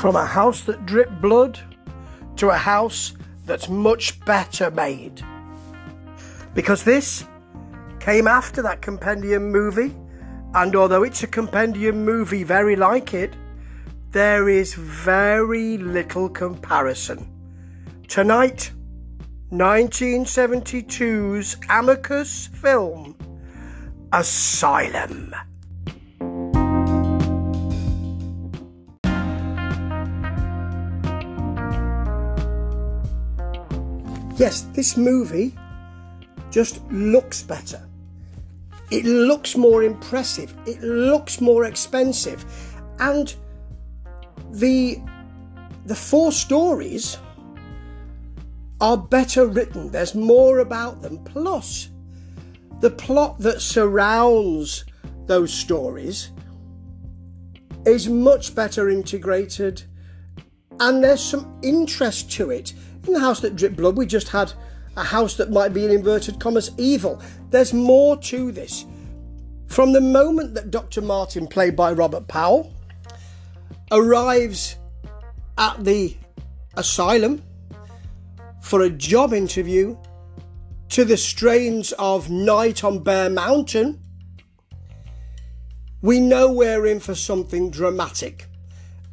From a house that dripped blood to a house that's much better made. Because this came after that compendium movie, and although it's a compendium movie very like it, there is very little comparison. Tonight, 1972's Amicus film, Asylum. Yes, this movie just looks better. It looks more impressive. It looks more expensive. And the the four stories are better written. There's more about them. Plus, the plot that surrounds those stories is much better integrated and there's some interest to it. In the house that dripped blood, we just had a house that might be in inverted commas evil. There's more to this. From the moment that Dr. Martin, played by Robert Powell, arrives at the asylum for a job interview to the strains of Night on Bear Mountain, we know we're in for something dramatic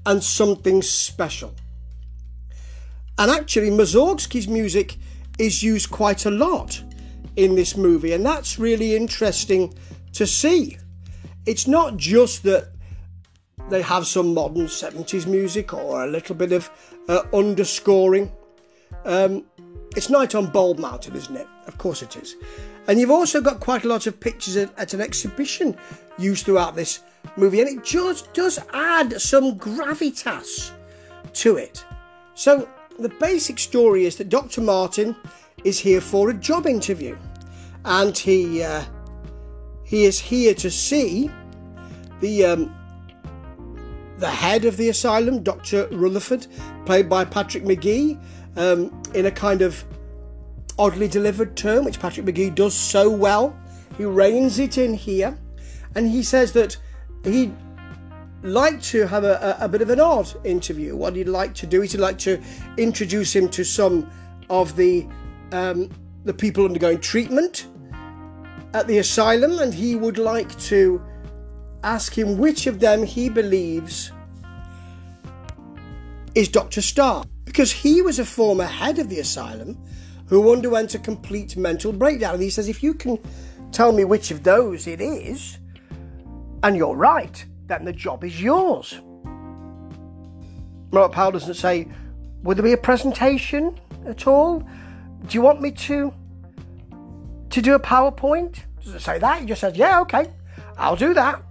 and something special. And actually, Mussorgsky's music is used quite a lot in this movie, and that's really interesting to see. It's not just that they have some modern 70s music or a little bit of uh, underscoring. Um, it's Night on Bald Mountain, isn't it? Of course it is. And you've also got quite a lot of pictures at, at an exhibition used throughout this movie, and it just does add some gravitas to it. So the basic story is that Dr. Martin is here for a job interview, and he uh, he is here to see the um, the head of the asylum, Dr. Rutherford, played by Patrick Magee, um, in a kind of oddly delivered term, which Patrick Magee does so well. He reins it in here, and he says that he'd like to have a, a, a bit of an odd interview. What he'd like to do is he'd like to introduce him to some of the um, the people undergoing treatment at the asylum, and he would like to ask him which of them he believes is Dr. Starr, because he was a former head of the asylum who underwent a complete mental breakdown. And he says, if you can tell me which of those it is, and you're right, then the job is yours. Robert Powell doesn't say, Would there be a presentation at all? Do you want me to to do a PowerPoint? Doesn't say that. He just says, Yeah, okay, I'll do that.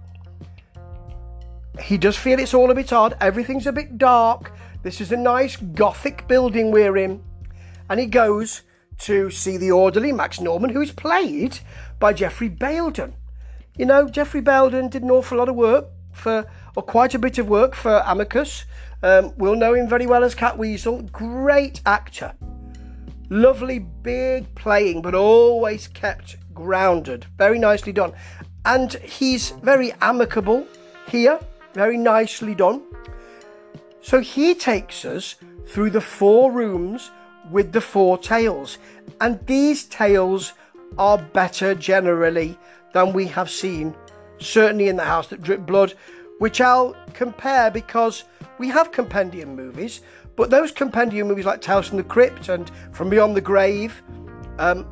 He does feel it's all a bit odd. Everything's a bit dark. This is a nice gothic building we're in. And he goes to see the orderly, Max Norman, who is played by Geoffrey Bayldon. You know, Geoffrey Bayldon did an awful lot of work for, or quite a bit of work for Amicus. Um, we'll know him very well as Catweazle. Great actor. Lovely, big playing, but always kept grounded. Very nicely done. And he's very amicable here. Very nicely done. So he takes us through the four rooms with the four tales. And these tales are better generally than we have seen, certainly in the house that dripped blood, which I'll compare because we have compendium movies, but those compendium movies like Tales from the Crypt and From Beyond the Grave um,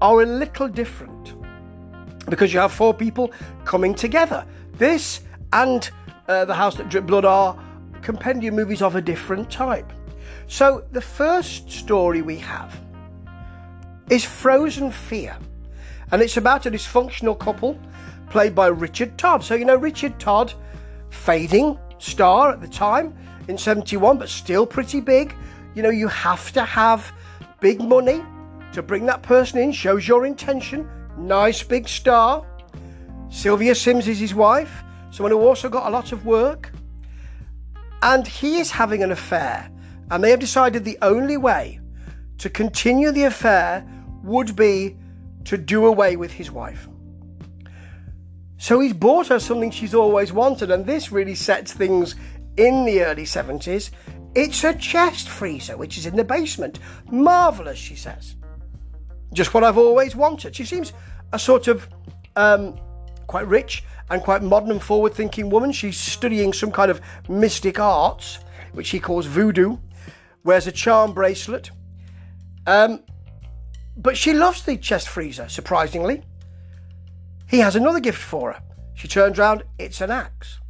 are a little different because you have four people coming together. This and uh, The House That Dripped Blood are compendium movies of a different type. So the first story we have is Frozen Fear, and it's about a dysfunctional couple played by Richard Todd. So, you know, Richard Todd, fading star at the time in 71, but still pretty big. You know, you have to have big money to bring that person in, shows your intention. Nice big star. Sylvia Syms is his wife, someone who also got a lot of work. And he is having an affair, and they have decided the only way to continue the affair would be to do away with his wife. So he's bought her something she's always wanted, and this really sets things in the early 70s. It's a chest freezer, which is in the basement. Marvellous, she says. Just what I've always wanted. She seems a sort of um, quite rich and quite modern and forward thinking woman. She's studying some kind of mystic arts, which she calls voodoo, wears a charm bracelet. Um, but she loves the chest freezer, surprisingly. He has another gift for her. She turns round, it's an axe.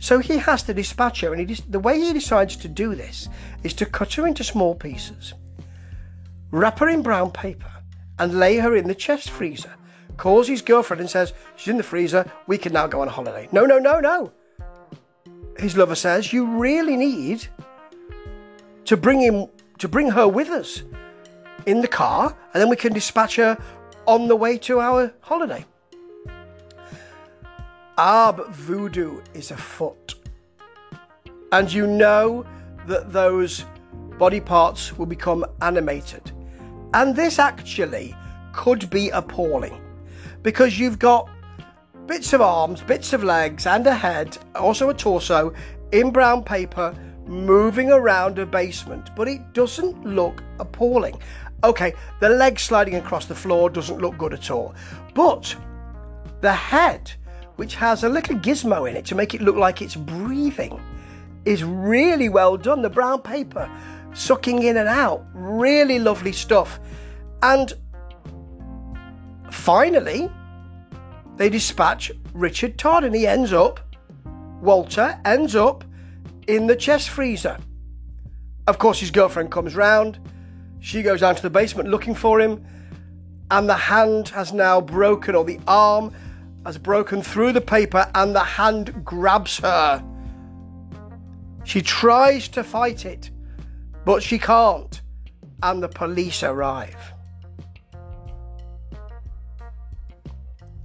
So he has to dispatch her, and he, the way he decides to do this is to cut her into small pieces, wrap her in brown paper, and lay her in the chest freezer. Calls his girlfriend and says, She's in the freezer, we can now go on holiday. No, no, no, no. His lover says, You really need to bring him to bring her with us in the car, and then we can dispatch her on the way to our holiday. But voodoo is afoot. And you know that those body parts will become animated. And this actually could be appalling because you've got bits of arms, bits of legs, and a head, also a torso, in brown paper moving around a basement, but it doesn't look appalling. Okay, the leg sliding across the floor doesn't look good at all, but the head, which has a little gizmo in it to make it look like it's breathing, is really well done. The brown paper sucking in and out, really lovely stuff. And finally, they dispatch Richard Todd, and he ends up, Walter ends up in the chest freezer. Of course, his girlfriend comes round. She goes down to the basement looking for him, and the hand has now broken, or the arm has broken through the paper, and the hand grabs her. She tries to fight it, but she can't, and the police arrive.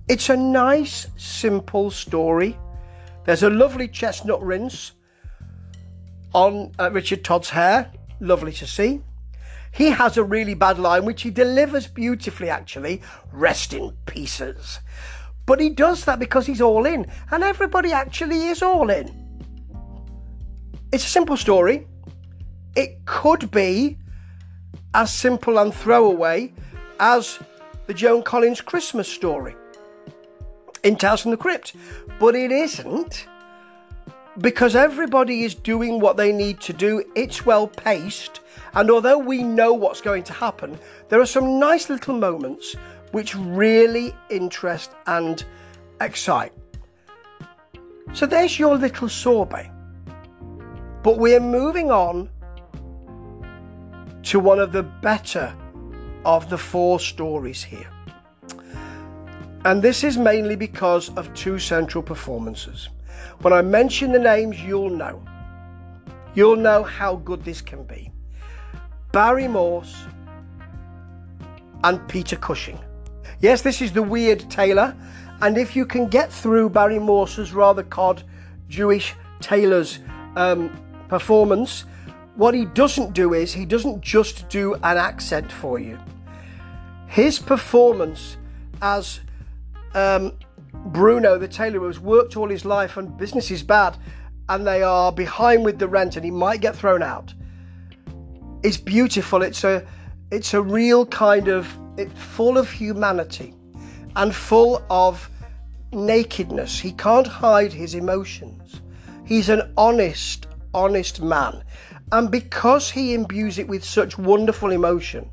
It's a nice, simple story. There's a lovely chestnut rinse on uh, Richard Todd's hair. Lovely to see. He has a really bad line, which he delivers beautifully, actually. Rest in pieces. But he does that because he's all in, and everybody actually is all in. It's a simple story. It could be as simple and throwaway as the Joan Collins Christmas story in Tales from the Crypt, but it isn't because everybody is doing what they need to do. It's well paced, and although we know what's going to happen, there are some nice little moments which really interest and excite. So there's your little sorbet. But we're moving on to one of the better of the four stories here. And this is mainly because of two central performances. When I mention the names, you'll know. You'll know how good this can be. Barry Morse and Peter Cushing. Yes, this is the weird tailor, and if you can get through Barry Morse's rather cod Jewish tailor's um, performance, what he doesn't do is he doesn't just do an accent for you. His performance as um, Bruno, the tailor, who has worked all his life and business is bad and they are behind with the rent and he might get thrown out. It's beautiful. It's a it's a real kind of it's full of humanity and full of nakedness. He can't hide his emotions. He's an honest, honest man. And because he imbues it with such wonderful emotion,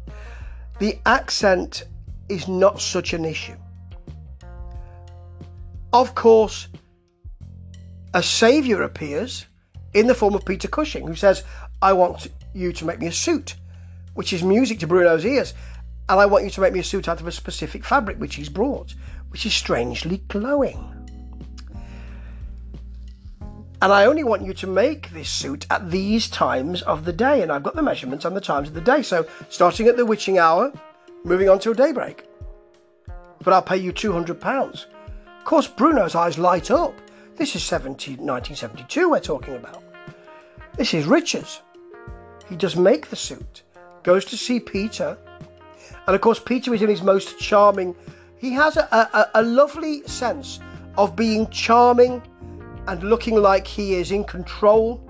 the accent is not such an issue. Of course, a saviour appears in the form of Peter Cushing, who says, I want you to make me a suit, which is music to Bruno's ears, and I want you to make me a suit out of a specific fabric which he's brought, which is strangely glowing. And I only want you to make this suit at these times of the day, and I've got the measurements and the times of the day. So, starting at the witching hour, moving on till daybreak. But I'll pay you £200 of course, Bruno's eyes light up. This is 17, 1972 we're talking about. This is Richards. He does make the suit, goes to see Peter, and of course, Peter is in his most charming. He has a, a, a lovely sense of being charming and looking like he is in control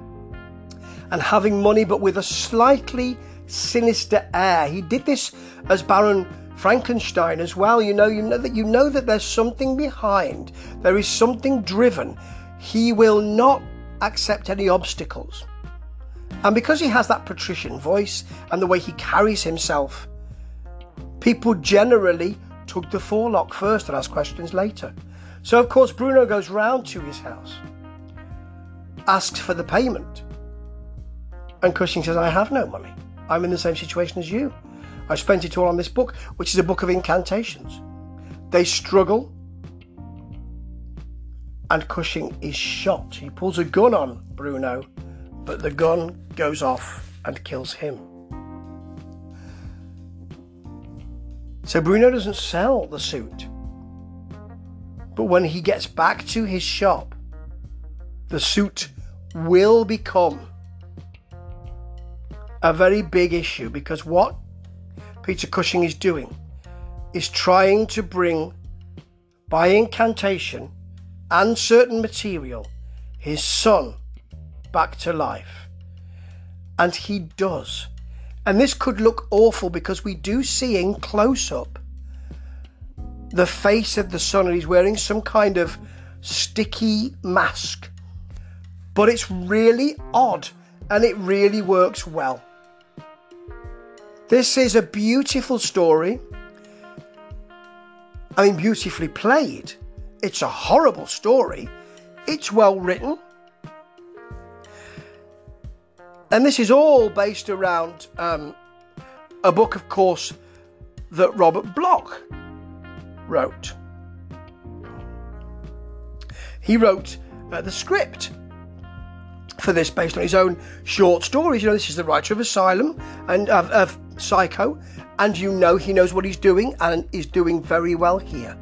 and having money, but with a slightly sinister air. He did this as Baron Frankenstein as well. You know, you know that you know that there's something behind. There is something driven. He will not accept any obstacles. And because he has that patrician voice and the way he carries himself, people generally tug the forelock first and ask questions later. So, of course, Bruno goes round to his house, asks for the payment, and Cushing says, I have no money. I'm in the same situation as you. I spent it all on this book, which is a book of incantations. They struggle, and Cushing is shot. He pulls a gun on Bruno, but the gun goes off and kills him. So Bruno doesn't sell the suit. But when he gets back to his shop, the suit will become a very big issue because what Peter Cushing is doing is trying to bring, by incantation and certain material, his son back to life. And he does. And this could look awful because we do see in close up the face of the son and he's wearing some kind of sticky mask. But it's really odd and it really works well. This is a beautiful story. I mean, beautifully played. It's a horrible story. It's well written. And this is all based around um, a book, of course, that Robert Bloch wrote. He wrote uh, the script for this based on his own short stories. You know, this is the writer of Asylum and of, of Psycho, and you know he knows what he's doing and is doing very well here.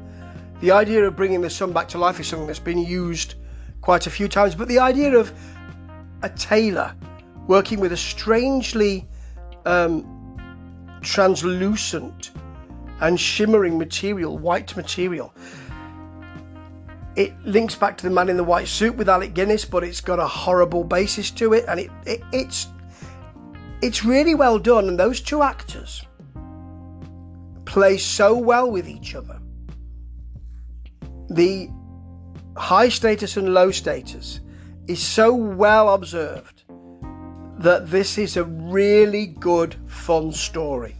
The idea of bringing the son back to life is something that's been used quite a few times, but the idea of a tailor working with a strangely um, translucent and shimmering material, white material. It links back to the man in the white suit with Alec Guinness, but it's got a horrible basis to it, and it, it it's it's really well done, and those two actors play so well with each other. The high status and low status is so well observed that this is a really good, fun story.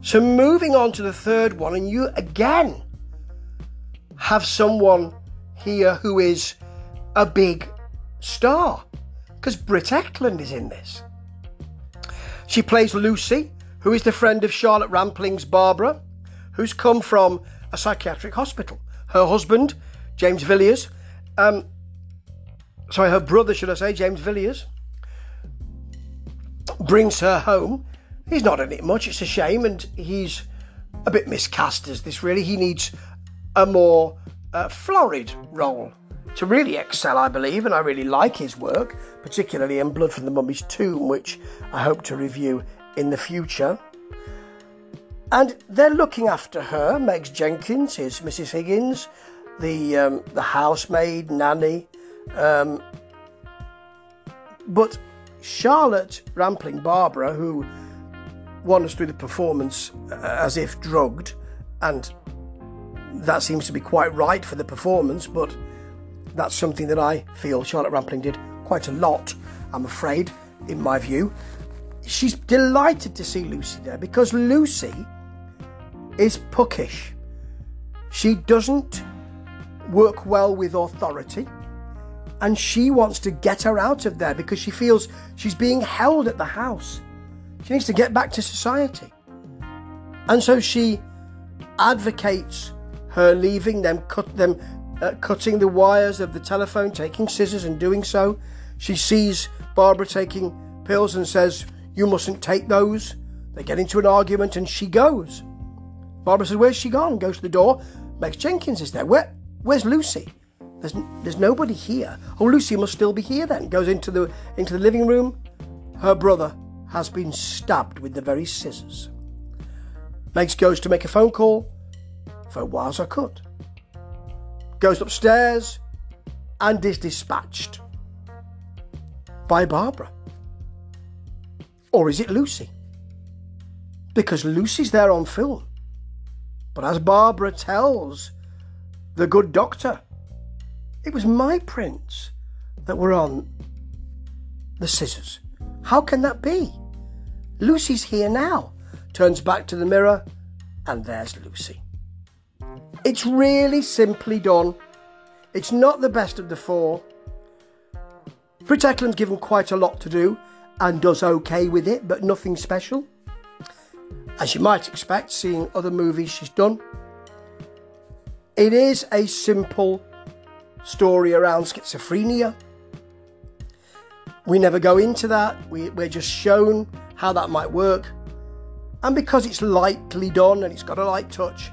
So, moving on to the third one, and you again have someone here who is a big star because Britt Ekland is in this. She plays Lucy, who is the friend of Charlotte Rampling's Barbara, who's come from a psychiatric hospital. Her husband, James Villiers, um, sorry, her brother, should I say, James Villiers, brings her home. He's not in it much, it's a shame, and he's a bit miscast as this, really. He needs a more uh, florid role to really excel, I believe, and I really like his work, particularly in Blood from the Mummy's Tomb, which I hope to review in the future. And they're looking after her, Megs Jenkins, his Mrs. Higgins, the um, the housemaid, nanny. Um, but Charlotte Rampling Barbara, who wanders through the performance uh, as if drugged, and that seems to be quite right for the performance, but that's something that I feel Charlotte Rampling did quite a lot, I'm afraid, in my view. She's delighted to see Lucy there because Lucy is puckish. She doesn't work well with authority and she wants to get her out of there because she feels she's being held at the house. She needs to get back to society. And so she advocates her leaving them, cut them uh, cutting the wires of the telephone, taking scissors and doing so. She sees Barbara taking pills and says, You mustn't take those. They get into an argument and she goes. Barbara says, Where's she gone? Goes to the door. Megs Jenkins is there. Where, where's Lucy? There's, there's nobody here. Oh, Lucy must still be here then. Goes into the, into the living room. Her brother has been stabbed with the very scissors. Megs goes to make a phone call. For wires are cut. goes upstairs and is dispatched by Barbara. Or is it Lucy? Because Lucy's there on film. But as Barbara tells the good doctor, it was my prints that were on the scissors. How can that be? Lucy's here now. Turns back to the mirror, and there's Lucy. It's really simply done. It's not the best of the four. Britt Ekland's given quite a lot to do and does okay with it, but nothing special. As you might expect, seeing other movies she's done. It is a simple story around schizophrenia. We never go into that, we, we're just shown how that might work. And because it's lightly done and it's got a light touch,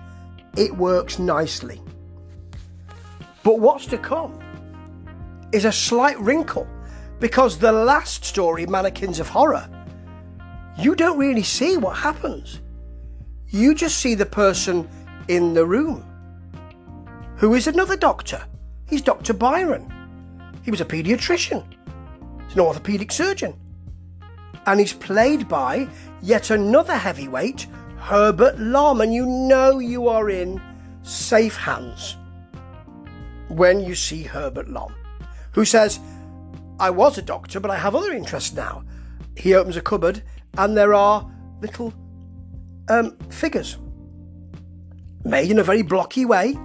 it works nicely. But what's to come is a slight wrinkle because the last story, Mannequins of Horror, you don't really see what happens. You just see the person in the room, who is another doctor. He's Dr. Byron. He was a paediatrician, he's an orthopedic surgeon. And he's played by yet another heavyweight, Herbert Lom. And you know you are in safe hands when you see Herbert Lom, who says, I was a doctor, but I have other interests now. He opens a cupboard and there are little um, figures made in a very blocky way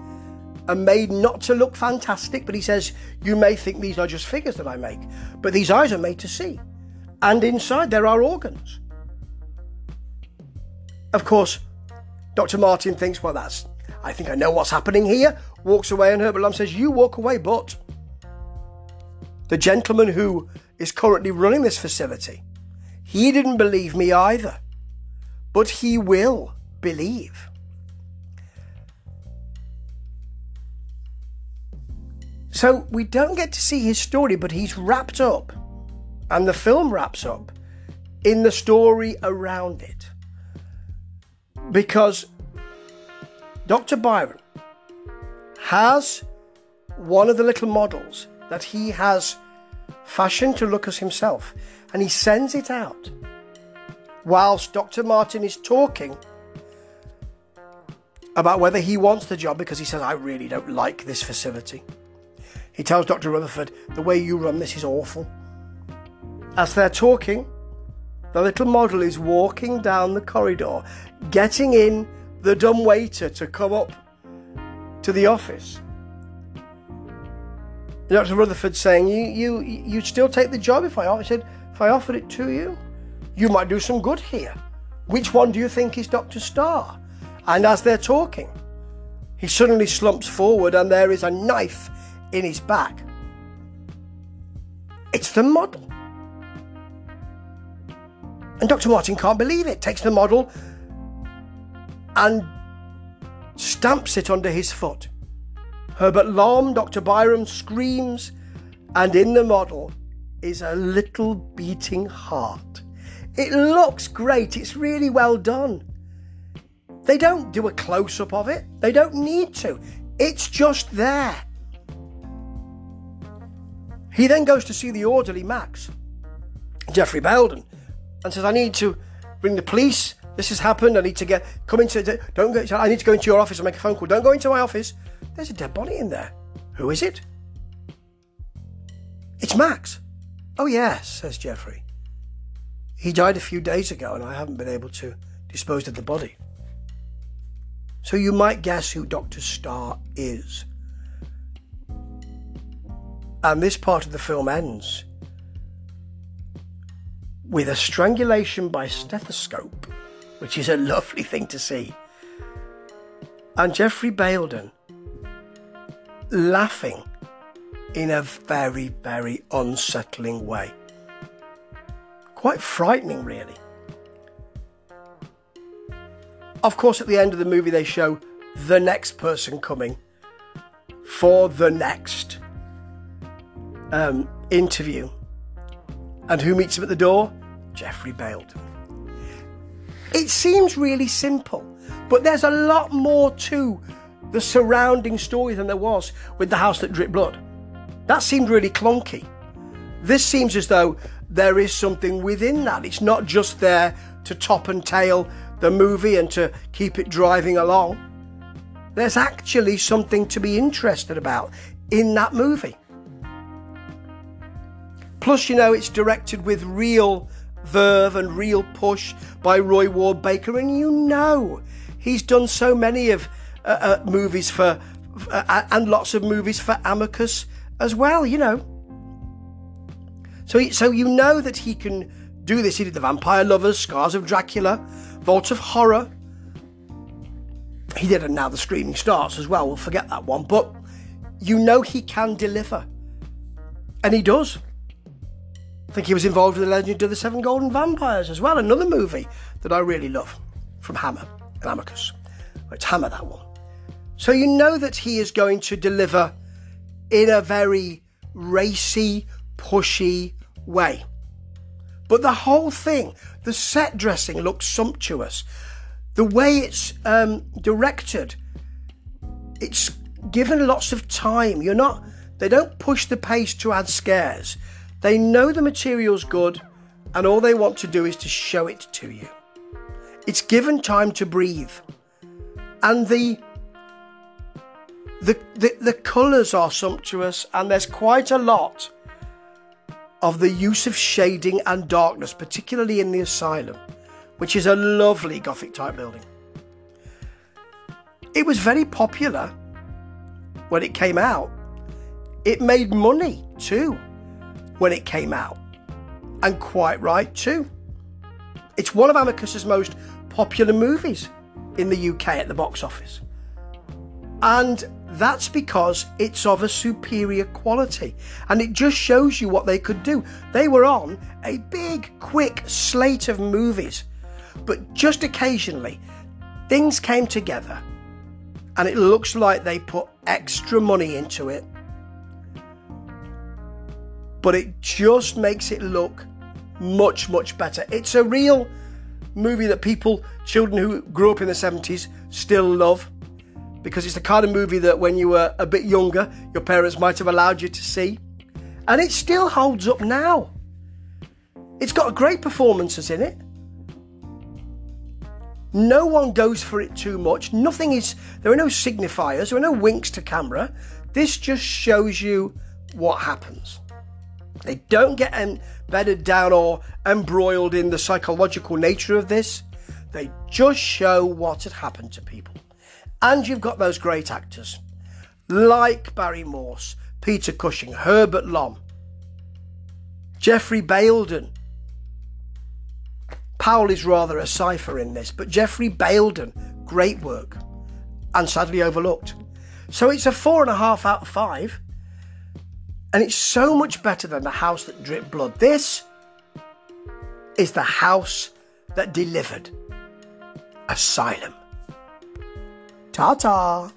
and made not to look fantastic. But he says, You may think these are just figures that I make, but these eyes are made to see. And inside there are organs. Of course, Dr. Martin thinks, Well, that's, I think I know what's happening here. Walks away, and Herbert Lom says, You walk away, but the gentleman who is currently running this facility, he didn't believe me either. But he will believe. So we don't get to see his story, but he's wrapped up, and the film wraps up in the story around it. Because Dr. Byron has one of the little models that he has fashioned to look as himself, and he sends it out whilst Dr. Martin is talking about whether he wants the job because he says, I really don't like this facility. He tells Dr. Rutherford, The way you run this is awful. As they're talking, the little model is walking down the corridor, getting in the dumb waiter to come up to the office. Dr. Rutherford saying, you, you, you'd still take the job if I offered, if I offered it to you? You might do some good here. Which one do you think is Dr. Starr? And as they're talking, he suddenly slumps forward and there is a knife in his back. It's the model. And Dr. Martin can't believe it, takes the model and stamps it under his foot. Herbert Lom, Dr. Byron screams, and in the model is a little beating heart. It looks great, it's really well done. They don't do a close up of it, they don't need to. It's just there. He then goes to see the orderly Max, Geoffrey Bayldon, and says, I need to bring the police. This has happened. I need to get come into. Don't go. I need to go into your office and make a phone call. Don't go into my office. There's a dead body in there. Who is it? It's Max. Oh, yes, says Geoffrey. He died a few days ago, and I haven't been able to dispose of the body. So you might guess who Dr. Starr is. And this part of the film ends with a strangulation by stethoscope, which is a lovely thing to see. And Geoffrey Bayldon laughing in a very, very unsettling way. Quite frightening, really. Of course, at the end of the movie, they show the next person coming for the next um, interview. And who meets him at the door? Geoffrey Bayldon. It seems really simple, but there's a lot more to the surrounding story than there was with the house that dripped blood. That seemed really clunky. This seems as though there is something within that. It's not just there to top and tail the movie and to keep it driving along. There's actually something to be interested about in that movie. Plus, you know, it's directed with real verve and real push by Roy Ward Baker, and you know he's done so many of uh, uh, movies for uh, and lots of movies for Amicus as well. You know, so he, so you know that he can do this. He did the Vampire Lovers, Scars of Dracula, Vault of Horror. He did it now the Screaming Starts as well. We'll forget that one, but you know he can deliver, and he does. I think he was involved with the Legend of the Seven Golden Vampires as well, another movie that I really love from Hammer and Amicus. It's Hammer, that one. So you know that he is going to deliver in a very racy, pushy way. But the whole thing, the set dressing looks sumptuous. The way it's um, directed, it's given lots of time. You're not, they don't push the pace to add scares. They know the material's good, and all they want to do is to show it to you. It's given time to breathe. And the the, the, the colours are sumptuous, and there's quite a lot of the use of shading and darkness, particularly in the asylum, which is a lovely Gothic type building. It was very popular when it came out. It made money too when it came out. And quite right too. It's one of Amicus's most popular movies in the UK at the box office. And that's because it's of a superior quality. And it just shows you what they could do. They were on a big, quick slate of movies. But just occasionally, things came together. And it looks like they put extra money into it but it just makes it look much, much better. It's a real movie that people, children who grew up in the 70s, still love because it's the kind of movie that when you were a bit younger, your parents might have allowed you to see. And it still holds up now. It's got great performances in it. No one goes for it too much. Nothing is, there are no signifiers, there are no winks to camera. This just shows you what happens. They don't get embedded down or embroiled in the psychological nature of this. They just show what had happened to people. And you've got those great actors like Barry Morse, Peter Cushing, Herbert Lom, Geoffrey Bayldon. Powell is rather a cipher in this, but Geoffrey Bayldon, great work, and sadly overlooked. So it's a four and a half out of five. And it's so much better than the house that dripped blood. This is the house that delivered. Asylum. Ta ta.